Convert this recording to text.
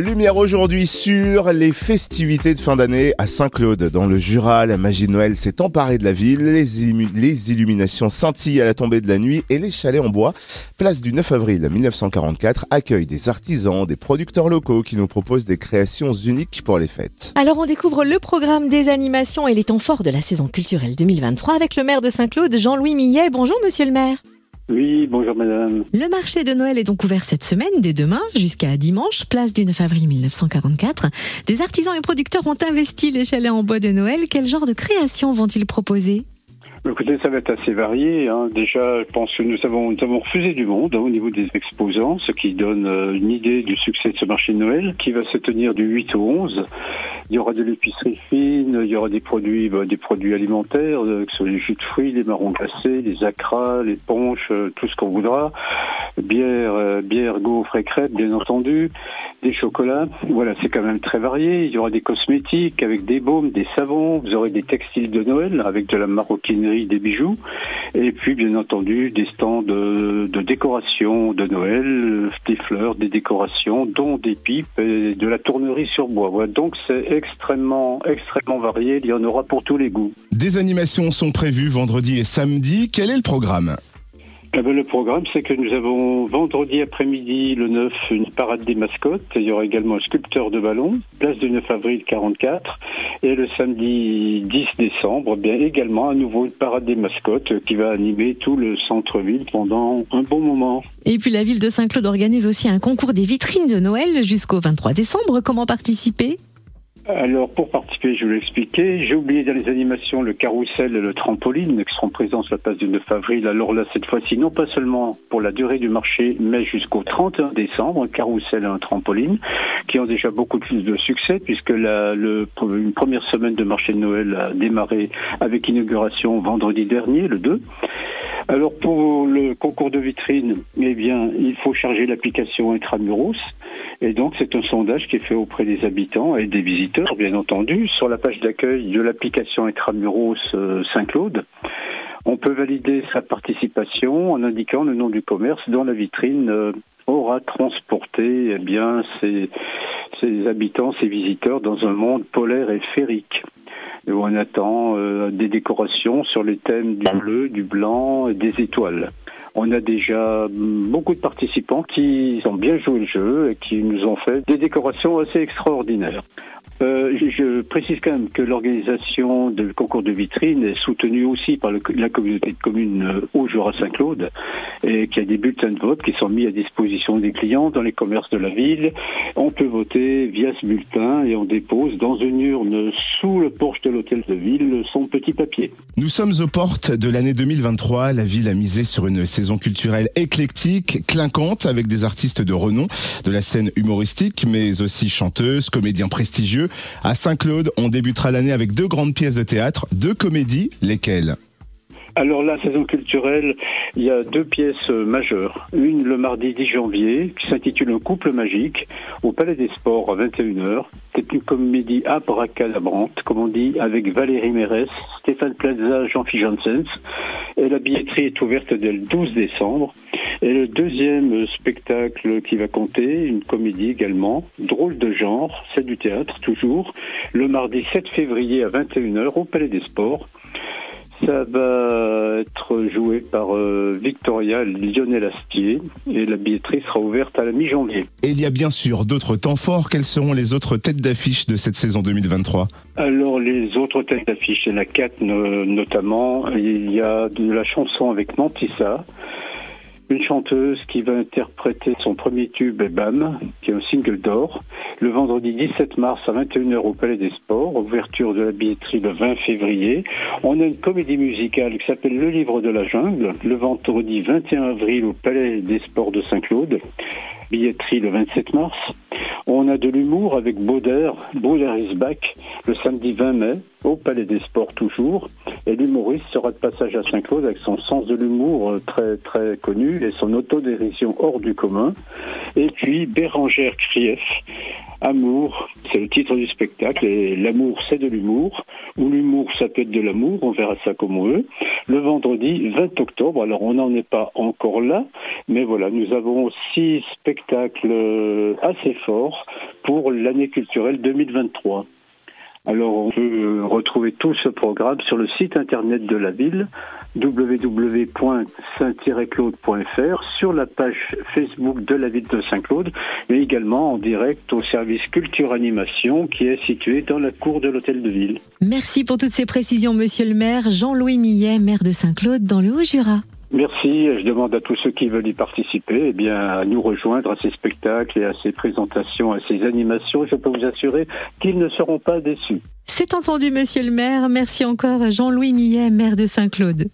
Lumière aujourd'hui sur les festivités de fin d'année à Saint-Claude. Dans le Jura, la magie Noël s'est emparée de la ville. Les, les, illuminations scintillent à la tombée de la nuit et les chalets en bois, place du 9 avril 1944, accueillent des artisans, des producteurs locaux qui nous proposent des créations uniques pour les fêtes. Alors on découvre le programme des animations et les temps forts de la saison culturelle 2023 avec le maire de Saint-Claude, Jean-Louis Millet. Bonjour monsieur le maire. Oui, bonjour madame. Le marché de Noël est donc ouvert cette semaine, dès demain jusqu'à dimanche, place du 9 avril 1944. Des artisans et producteurs ont investi les chalets en bois de Noël. Quel genre de création vont-ils proposer? Écoutez, ça va être assez varié. Hein. Déjà, je pense que nous avons, refusé du monde hein, au niveau des exposants, ce qui donne euh, une idée du succès de ce marché de Noël, qui va se tenir du 8 au 11. Il y aura de l'épicerie fine, il y aura des produits, bah, des produits alimentaires, euh, que ce soit les jus de fruits, les marrons glacés, les acras, les ponches, euh, tout ce qu'on voudra. Bière, bière, gaufres et crêpes, bien entendu. Des chocolats. Voilà, c'est quand même très varié. Il y aura des cosmétiques avec des baumes, des savons. Vous aurez des textiles de Noël avec de la maroquinerie des bijoux, et puis bien entendu des stands de, décoration de Noël, des fleurs, des décorations, dont des pipes et de la tournerie sur bois. Donc c'est extrêmement, extrêmement varié, il y en aura pour tous les goûts. Des animations sont prévues vendredi et samedi, quel est le programme? Eh ben, le programme, c'est que nous avons vendredi après-midi, le 9, une parade des mascottes. Il y aura également un sculpteur de ballon, place du 9 avril 44. Et le samedi 10 décembre, bien également à nouveau une parade des mascottes qui va animer tout le centre-ville pendant un bon moment. Et puis la ville de Saint-Claude organise aussi un concours des vitrines de Noël jusqu'au 23 décembre. Comment participer? Alors, pour participer, je vais l'expliquer. J'ai oublié dans les animations le carrousel et le trampoline qui seront présents sur la place du 9 avril. Alors là, cette fois-ci, non pas seulement pour la durée du marché, mais jusqu'au 31 décembre, un carrousel et un trampoline qui ont déjà beaucoup plus de succès puisque la, une première semaine de marché de Noël a démarré avec inauguration vendredi dernier, le 2. Alors, pour le concours de vitrine, eh bien, il faut charger l'application Intramuros. Et donc, c'est un sondage qui est fait auprès des habitants et des visiteurs, bien entendu, sur la page d'accueil de l'application Intramuros euh, Saint-Claude. On peut valider sa participation en indiquant le nom du commerce dont la vitrine euh, aura transporté eh bien, ses, ses, habitants, ses visiteurs dans un monde polaire et féerique. Et où on attend euh, des décorations sur les thèmes du bleu, du blanc et des étoiles. On a déjà beaucoup de participants qui ont bien joué le jeu et qui nous ont fait des décorations assez extraordinaires. Euh, je, précise quand même que l'organisation du concours de vitrine est soutenue aussi par la communauté de communes euh, au Jura Saint-Claude et qu'il y a des bulletins de vote qui sont mis à disposition des clients dans les commerces de la ville. On peut voter via ce bulletin et on dépose dans une urne sous le porche de l'hôtel de ville son petit papier. Nous sommes aux portes de l'année 2023. La ville a misé sur une saison culturelle éclectique, clinquante, avec des artistes de renom de la scène humoristique, mais aussi chanteuses, comédiens prestigieux à Saint-Claude, on débutera l'année avec deux grandes pièces de théâtre, deux comédies, lesquelles? Alors la saison culturelle, il y a deux pièces majeures. Une le mardi 10 janvier qui s'intitule Un couple magique au Palais des Sports à 21h. C'est une comédie abracadabrante, comme on dit, avec Valérie Mérès, Stéphane Plaza, Jean-Philippe Janssens. Et la billetterie est ouverte dès le 12 décembre. Et le deuxième spectacle qui va compter, une comédie également, drôle de genre, c'est du théâtre toujours, le mardi 7 février à 21h au Palais des Sports. Ça va être joué par euh, Victoria Lionel Astier et la billetterie sera ouverte à la mi-janvier. Et il y a bien sûr d'autres temps forts. Quelles seront les autres têtes d'affiche de cette saison 2023 Alors les autres têtes d'affiche, il y en a quatre notamment. Il y a de la chanson avec Mantissa une chanteuse qui va interpréter son premier tube Bam, qui est un single d'or, le vendredi 17 mars à 21h au Palais des Sports, ouverture de la billetterie le 20 février. On a une comédie musicale qui s'appelle Le Livre de la Jungle, le vendredi 21 avril au Palais des Sports de Saint-Claude, billetterie le 27 mars. On a de l'humour avec Bauder, Bauder le samedi 20 mai, au Palais des Sports toujours. Et l'humoriste sera de passage à Saint-Claude avec son sens de l'humour euh, très très connu et son autodérision hors du commun. Et puis Bérangère Krief Amour, c'est le titre du spectacle, et l'amour, c'est de l'humour, ou l'humour, ça peut être de l'amour, on verra ça comme on veut. Le vendredi 20 octobre, alors on n'en est pas encore là, mais voilà, nous avons six spectacles euh, assez forts pour l'année culturelle 2023. Alors on peut retrouver tout ce programme sur le site internet de la ville www.saint-claude.fr sur la page Facebook de la ville de Saint-Claude mais également en direct au service culture animation qui est situé dans la cour de l'hôtel de ville. Merci pour toutes ces précisions monsieur le maire Jean-Louis Millet, maire de Saint-Claude dans le Haut-Jura. Merci. Je demande à tous ceux qui veulent y participer, eh bien, à nous rejoindre à ces spectacles et à ces présentations, à ces animations. Je peux vous assurer qu'ils ne seront pas déçus. C'est entendu, monsieur le maire. Merci encore, Jean-Louis Millet, maire de Saint-Claude.